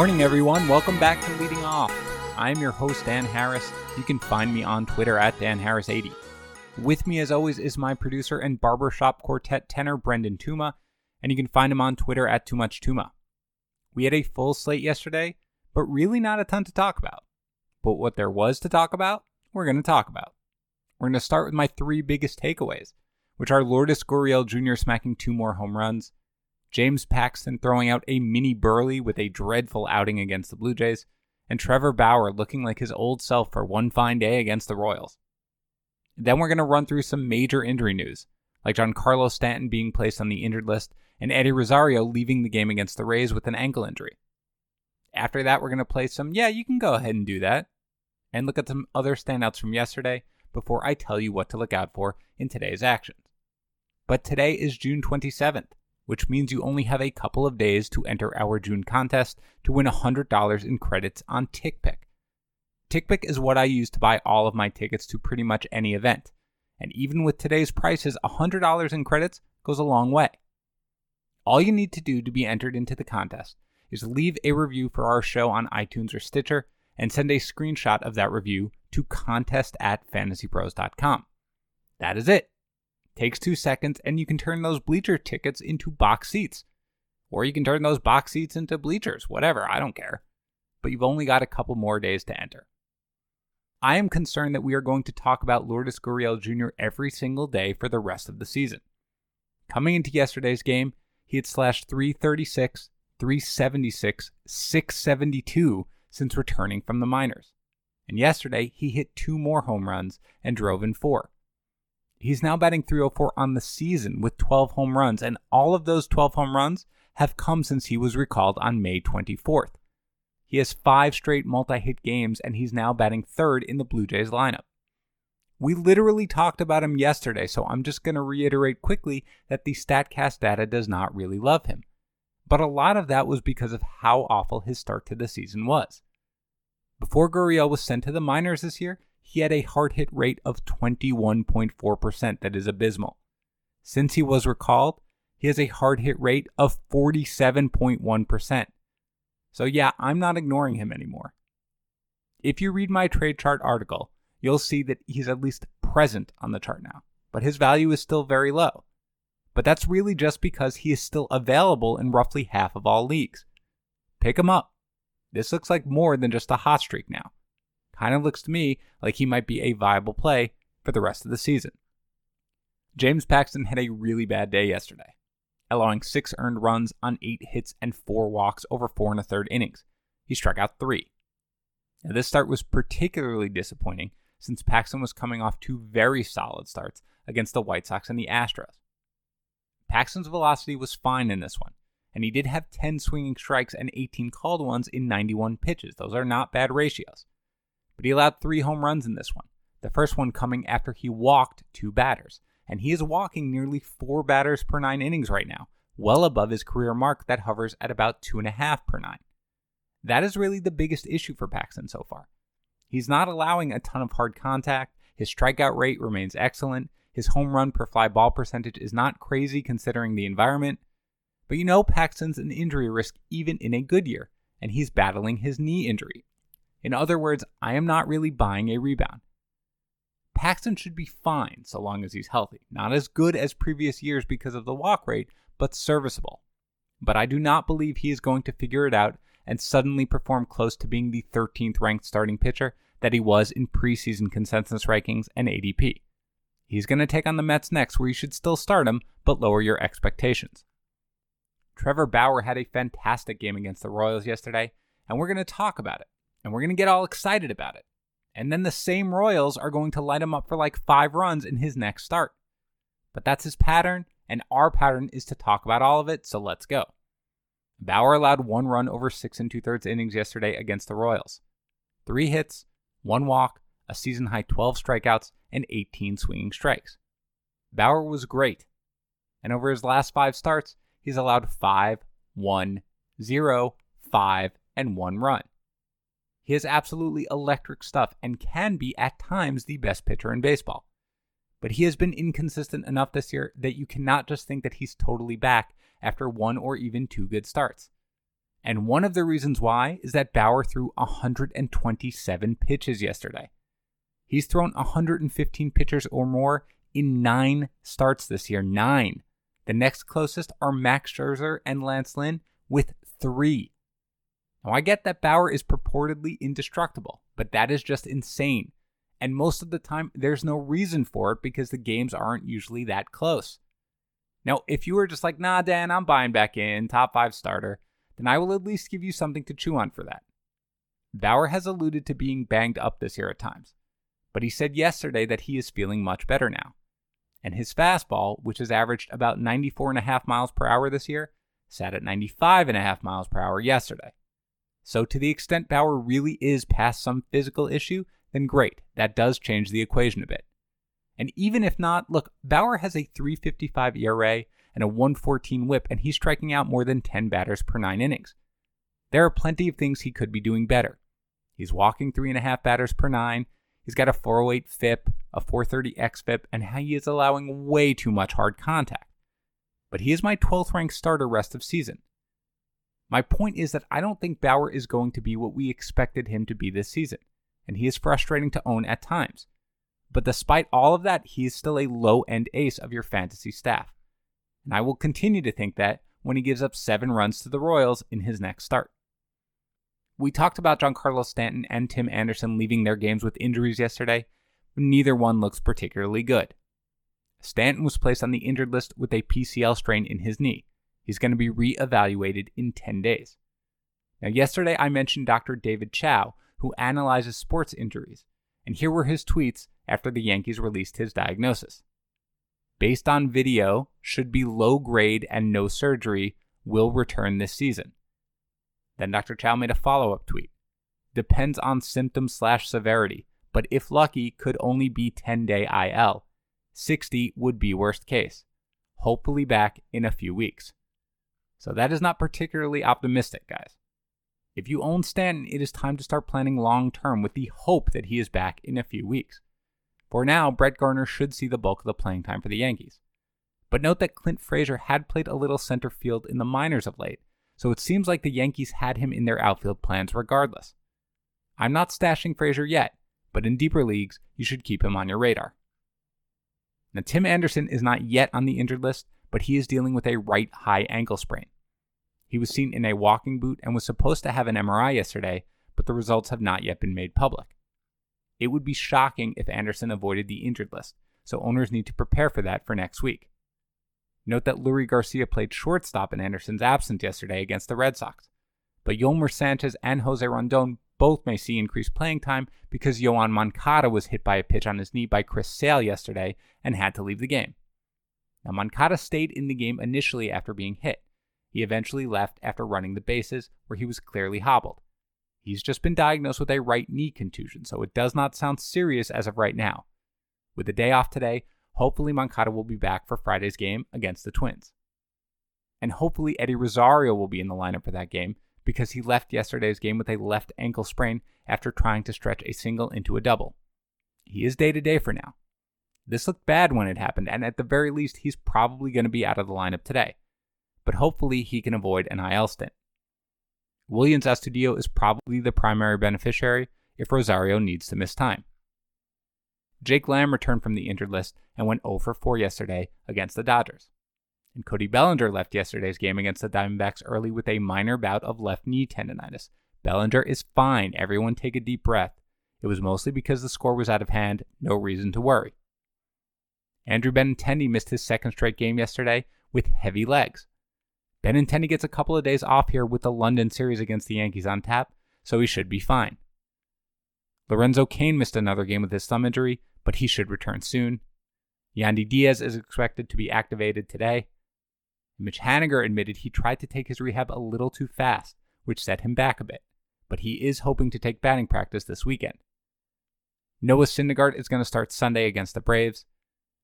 Morning, everyone. Welcome back to Leading Off. I'm your host, Dan Harris. You can find me on Twitter at DanHarris80. With me, as always, is my producer and barbershop quartet tenor, Brendan Tuma, and you can find him on Twitter at Too Much Tuma. We had a full slate yesterday, but really not a ton to talk about. But what there was to talk about, we're going to talk about. We're going to start with my three biggest takeaways, which are Lourdes Gurriel Jr. smacking two more home runs, James Paxton throwing out a mini Buehrle with a dreadful outing against the Blue Jays, and Trevor Bauer looking like his old self for one fine day against the Royals. Then we're going to run through some major injury news, like Giancarlo Stanton being placed on the injured list and Eddie Rosario leaving the game against the Rays with an ankle injury. After that, we're going to play some, yeah, you can go ahead and do that, and look at some other standouts from yesterday before I tell you what to look out for in today's actions. But today is June 27th, which means you only have a couple of days to enter our June contest to win $100 in credits on TickPick. TickPick is what I use to buy all of my tickets to pretty much any event. And even with today's prices, $100 in credits goes a long way. All you need to do to be entered into the contest is leave a review for our show on iTunes or Stitcher and send a screenshot of that review to contest at fantasypros.com. That is it. Takes two seconds, and you can turn those bleacher tickets into box seats. Or you can turn those box seats into bleachers, whatever, I don't care. But you've only got a couple more days to enter. I am concerned that we are going to talk about Lourdes Gurriel Jr. every single day for the rest of the season. Coming into yesterday's game, he had slashed 336, 376, 672 since returning from the minors. And yesterday, he hit two more home runs and drove in four. He's now batting 304 on the season with 12 home runs, and all of those 12 home runs have come since he was recalled on May 24th. He has five straight multi hit games, and he's now batting third in the Blue Jays lineup. We literally talked about him yesterday, so I'm just going to reiterate quickly that the StatCast data does not really love him. But a lot of that was because of how awful his start to the season was. Before Gurriel was sent to the minors this year, he had a hard hit rate of 21.4%, that is abysmal. Since he was recalled, he has a hard hit rate of 47.1%. So, yeah, I'm not ignoring him anymore. If you read my trade chart article, you'll see that he's at least present on the chart now, but his value is still very low. But that's really just because he is still available in roughly half of all leagues. Pick him up. This looks like more than just a hot streak now. Kind of looks to me like he might be a viable play for the rest of the season. James Paxton had a really bad day yesterday allowing six earned runs on eight hits and four walks over four and a third innings. He struck out three. Now, this start was particularly disappointing since Paxton was coming off two very solid starts against the White Sox and the Astros. Paxton's velocity was fine in this one, and he did have 10 swinging strikes and 18 called ones in 91 pitches. Those are not bad ratios. But he allowed three home runs in this one, the first one coming after he walked two batters and he is walking nearly four batters per nine innings right now, well above his career mark that hovers at about two and a half per nine. That is really the biggest issue for Paxton so far. He's not allowing a ton of hard contact, his strikeout rate remains excellent, his home run per fly ball percentage is not crazy considering the environment, but you know Paxton's an injury risk even in a good year, and he's battling his knee injury. In other words, I am not really buying a rebound. Paxton should be fine so long as he's healthy. Not as good as previous years because of the walk rate, but serviceable. But I do not believe he is going to figure it out and suddenly perform close to being the 13th ranked starting pitcher that he was in preseason consensus rankings and ADP. He's going to take on the Mets next, where you should still start him, but lower your expectations. Trevor Bauer had a fantastic game against the Royals yesterday, and we're going to talk about it, and we're going to get all excited about it. And then the same Royals are going to light him up for like five runs in his next start. But that's his pattern, and our pattern is to talk about all of it, so let's go. Bauer allowed one run over six and two thirds innings yesterday against the Royals. Three hits, one walk, a season high 12 strikeouts, and 18 swinging strikes. Bauer was great. And over his last five starts, he's allowed 5, 1, 0, 5, and 1 run. He has absolutely electric stuff and can be at times the best pitcher in baseball. But he has been inconsistent enough this year that you cannot just think that he's totally back after one or even two good starts. And one of the reasons why is that Bauer threw 127 pitches yesterday. He's thrown 115 pitchers or more in nine starts this year. Nine. The next closest are Max Scherzer and Lance Lynn with three. Now, I get that Bauer is purportedly indestructible, but that is just insane. And most of the time, there's no reason for it because the games aren't usually that close. Now, if you were just like, nah, Dan, I'm buying back in, top five starter, then I will at least give you something to chew on for that. Bauer has alluded to being banged up this year at times, but he said yesterday that he is feeling much better now. And his fastball, which has averaged about 94.5 miles per hour this year, sat at 95.5 miles per hour yesterday. So, to the extent Bauer really is past some physical issue, then great, that does change the equation a bit. And even if not, look, Bauer has a 355 ERA and a 114 whip, and he's striking out more than 10 batters per nine innings. There are plenty of things he could be doing better. He's walking three and a half batters per nine. He's got a 408 FIP, a 430 xFIP, and he is allowing way too much hard contact. But he is my 12th ranked starter rest of season. My point is that I don't think Bauer is going to be what we expected him to be this season, and he is frustrating to own at times. But despite all of that, he is still a low end ace of your fantasy staff. And I will continue to think that when he gives up seven runs to the Royals in his next start. We talked about Giancarlo Stanton and Tim Anderson leaving their games with injuries yesterday, but neither one looks particularly good. Stanton was placed on the injured list with a PCL strain in his knee. He's going to be re-evaluated in 10 days. Now, yesterday I mentioned Dr. David Chao, who analyzes sports injuries, and here were his tweets after the Yankees released his diagnosis. Based on video, should be low grade and no surgery, will return this season. Then Dr. Chao made a follow up tweet. Depends on symptom slash severity, but if lucky, could only be 10 day IL. 60 would be worst case. Hopefully back in a few weeks. So that is not particularly optimistic, guys. If you own Stanton, it is time to start planning long term with the hope that he is back in a few weeks. For now, Brett Gardner should see the bulk of the playing time for the Yankees. But note that Clint Frazier had played a little center field in the minors of late, so it seems like the Yankees had him in their outfield plans regardless. I'm not stashing Frazier yet, but in deeper leagues, you should keep him on your radar. Now, Tim Anderson is not yet on the injured list, but he is dealing with a right high ankle sprain. He was seen in a walking boot and was supposed to have an MRI yesterday, but the results have not yet been made public. It would be shocking if Anderson avoided the injured list, so owners need to prepare for that for next week. Note that Leury Garcia played shortstop in Anderson's absence yesterday against the Red Sox, but Yolmer Sanchez and Jose Rondon both may see increased playing time because Yoan Moncada was hit by a pitch on his knee by Chris Sale yesterday and had to leave the game. Now, Moncada stayed in the game initially after being hit. He eventually left after running the bases, where he was clearly hobbled. He's just been diagnosed with a right knee contusion, so it does not sound serious as of right now. With the day off today, hopefully Moncada will be back for Friday's game against the Twins. And hopefully Eddie Rosario will be in the lineup for that game because he left yesterday's game with a left ankle sprain after trying to stretch a single into a double. He is day to day for now. This looked bad when it happened, and at the very least, he's probably going to be out of the lineup today. But hopefully, he can avoid an IL stint. Willians Astudillo is probably the primary beneficiary if Rosario needs to miss time. Jake Lamb returned from the injured list and went 0 for 4 yesterday against the Dodgers. And Cody Bellinger left yesterday's game against the Diamondbacks early with a minor bout of left knee tendonitis. Bellinger is fine. Everyone take a deep breath. It was mostly because the score was out of hand, no reason to worry. Andrew Benintendi missed his second straight game yesterday with heavy legs. Benintendi gets a couple of days off here with the London series against the Yankees on tap, so he should be fine. Lorenzo Cain missed another game with his thumb injury, but he should return soon. Yandy Diaz is expected to be activated today. Mitch Haniger admitted he tried to take his rehab a little too fast, which set him back a bit, but he is hoping to take batting practice this weekend. Noah Syndergaard is going to start Sunday against the Braves,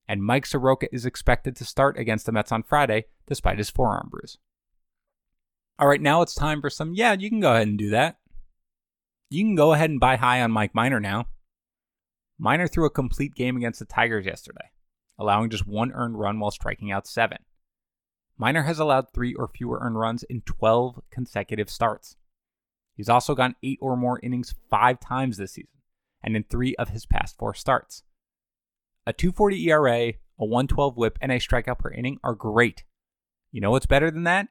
and Mike Soroka is expected to start against the Mets on Friday despite his forearm bruise. All right, now it's time for some. Yeah, you can go ahead and do that. You can go ahead and buy high on Mike Minor now. Minor threw a complete game against the Tigers yesterday, allowing just one earned run while striking out seven. Minor has allowed three or fewer earned runs in 12 consecutive starts. He's also gone eight or more innings five times this season, and in three of his past four starts. A 240 ERA, a 112 whip, and a strikeout per inning are great. You know what's better than that?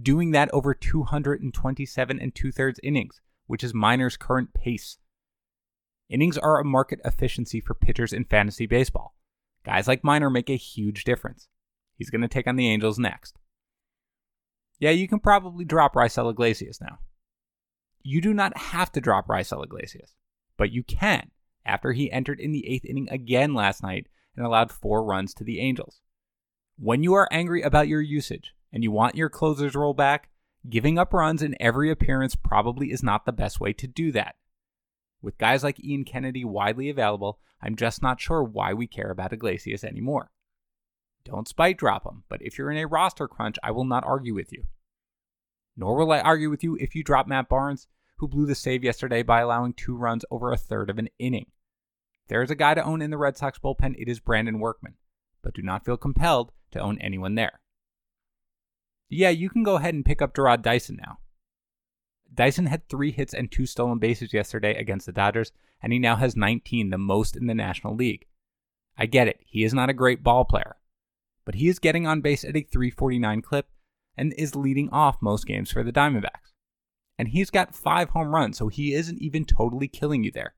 Doing that over 227 and two thirds innings, which is Minor's current pace. Innings are a market efficiency for pitchers in fantasy baseball. Guys like Minor make a huge difference. He's going to take on the Angels next. Yeah, you can probably drop Raisel Iglesias now you do not have to drop Raisel Iglesias, but you can after he entered in the eighth inning again last night and allowed four runs to the Angels. When you are angry about your usage and you want your closers role back, giving up runs in every appearance probably is not the best way to do that. With guys like Ian Kennedy widely available, I'm just not sure why we care about Iglesias anymore. Don't spite drop him, but if you're in a roster crunch, I will not argue with you. Nor will I argue with you if you drop Matt Barnes, who blew the save yesterday by allowing two runs over a third of an inning. There is a guy to own in the Red Sox bullpen, it is Brandon Workman, but do not feel compelled to own anyone there. Yeah, you can go ahead and pick up Jarrod Dyson now. Dyson had three hits and two stolen bases yesterday against the Dodgers, and he now has 19, the most in the National League. I get it, he is not a great ball player, but he is getting on base at a 349 clip and is leading off most games for the Diamondbacks. And he's got five home runs, so he isn't even totally killing you there.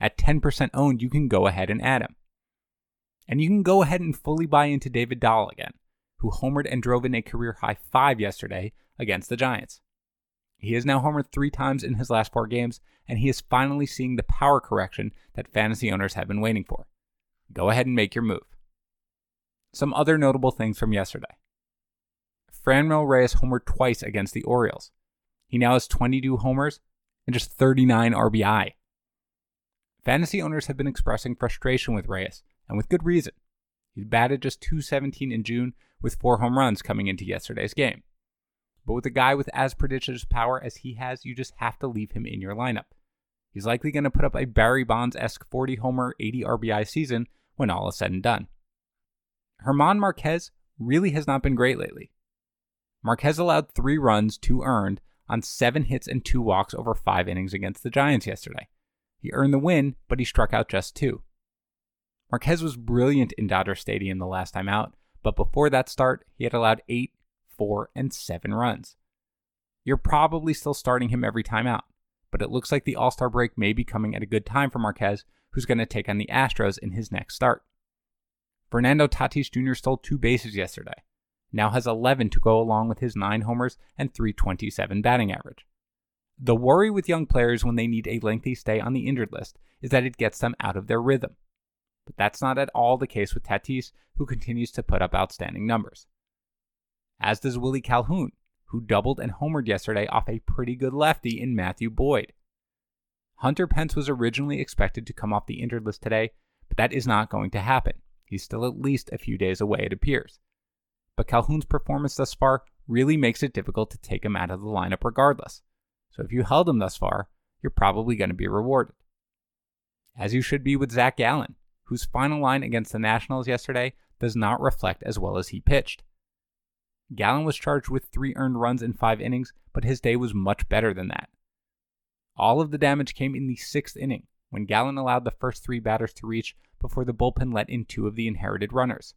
At 10% owned, you can go ahead and add him. And you can go ahead and fully buy into David Dahl again, who homered and drove in a career high five yesterday against the Giants. He has now homered three times in his last four games, and he is finally seeing the power correction that fantasy owners have been waiting for. Go ahead and make your move. Some other notable things from yesterday. Franmil Reyes homered twice against the Orioles. He now has 22 homers and just 39 RBI. Fantasy owners have been expressing frustration with Reyes, and with good reason. He batted just 217 in June with four home runs coming into yesterday's game. But with a guy with as prodigious power as he has, you just have to leave him in your lineup. He's likely going to put up a Barry Bonds esque 40 homer, 80 RBI season when all is said and done. German Marquez really has not been great lately. Marquez allowed three runs, two earned, on seven hits and two walks over five innings against the Giants yesterday. He earned the win, but he struck out just two. Marquez was brilliant in Dodger Stadium the last time out, but before that start, he had allowed eight, four, and seven runs. You're probably still starting him every time out, but it looks like the All Star break may be coming at a good time for Marquez, who's going to take on the Astros in his next start. Fernando Tatis Jr. stole two bases yesterday now has 11 to go along with his 9 homers and 327 batting average. The worry with young players when they need a lengthy stay on the injured list is that it gets them out of their rhythm. But that's not at all the case with Tatis, who continues to put up outstanding numbers. As does Willie Calhoun, who doubled and homered yesterday off a pretty good lefty in Matthew Boyd. Hunter Pence was originally expected to come off the injured list today, but that is not going to happen. He's still at least a few days away, it appears but Calhoun's performance thus far really makes it difficult to take him out of the lineup regardless. So if you held him thus far, you're probably going to be rewarded. As you should be with Zach Gallen, whose final line against the Nationals yesterday does not reflect as well as he pitched. Gallen was charged with three earned runs in five innings, but his day was much better than that. All of the damage came in the sixth inning, when Gallen allowed the first three batters to reach before the bullpen let in two of the inherited runners.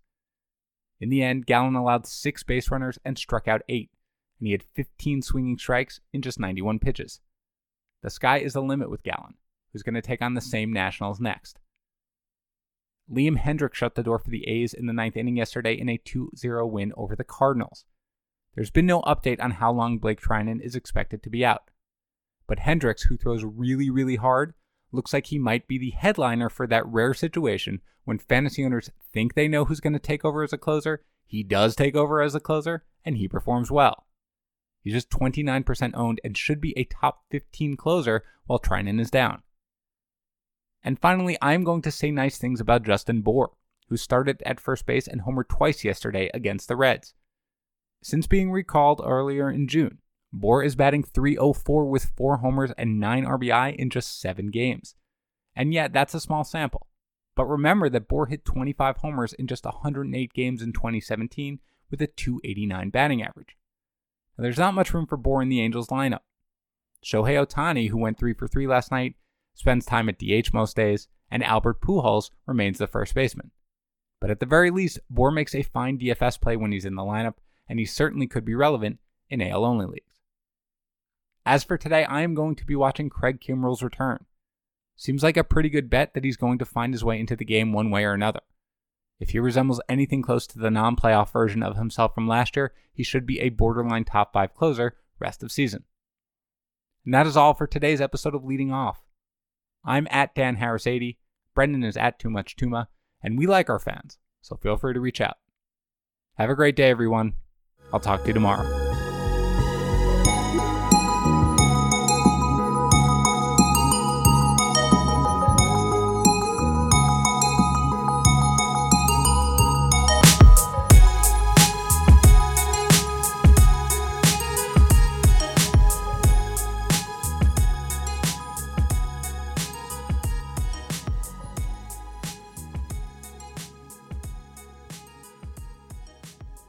In the end, Gallen allowed six base runners and struck out eight, and he had 15 swinging strikes in just 91 pitches. The sky is the limit with Gallen, who's going to take on the same Nationals next. Liam Hendriks shut the door for the A's in the ninth inning yesterday in a 2 0 win over the Cardinals. There's been no update on how long Blake Treinen is expected to be out. But Hendriks, who throws really, really hard, looks like he might be the headliner for that rare situation when fantasy owners think they know who's going to take over as a closer. He does take over as a closer, and he performs well. He's just 29% owned and should be a top 15 closer while Treinen is down. And finally, I'm going to say nice things about Justin Bour, who started at first base and homered twice yesterday against the Reds. Since being recalled earlier in June, Bour is batting 304 with four homers and nine RBI in just seven games. And yet, that's a small sample. But remember that Bour hit 25 homers in just 108 games in 2017, with a 289 batting average. Now, there's not much room for Bour in the Angels lineup. Shohei Ohtani, who went 3 for 3 last night, spends time at DH most days, and Albert Pujols remains the first baseman. But at the very least, Bour makes a fine DFS play when he's in the lineup, and he certainly could be relevant in AL only leagues. As for today, I am going to be watching Craig Kimbrel's return. Seems like a pretty good bet that he's going to find his way into the game one way or another. If he resembles anything close to the non playoff version of himself from last year, he should be a borderline top 5 closer rest of season. And that is all for today's episode of Leading Off. I'm at Dan Harris 80, Brendan is at Too Much Tuma, and we like our fans, so feel free to reach out. Have a great day, everyone. I'll talk to you tomorrow.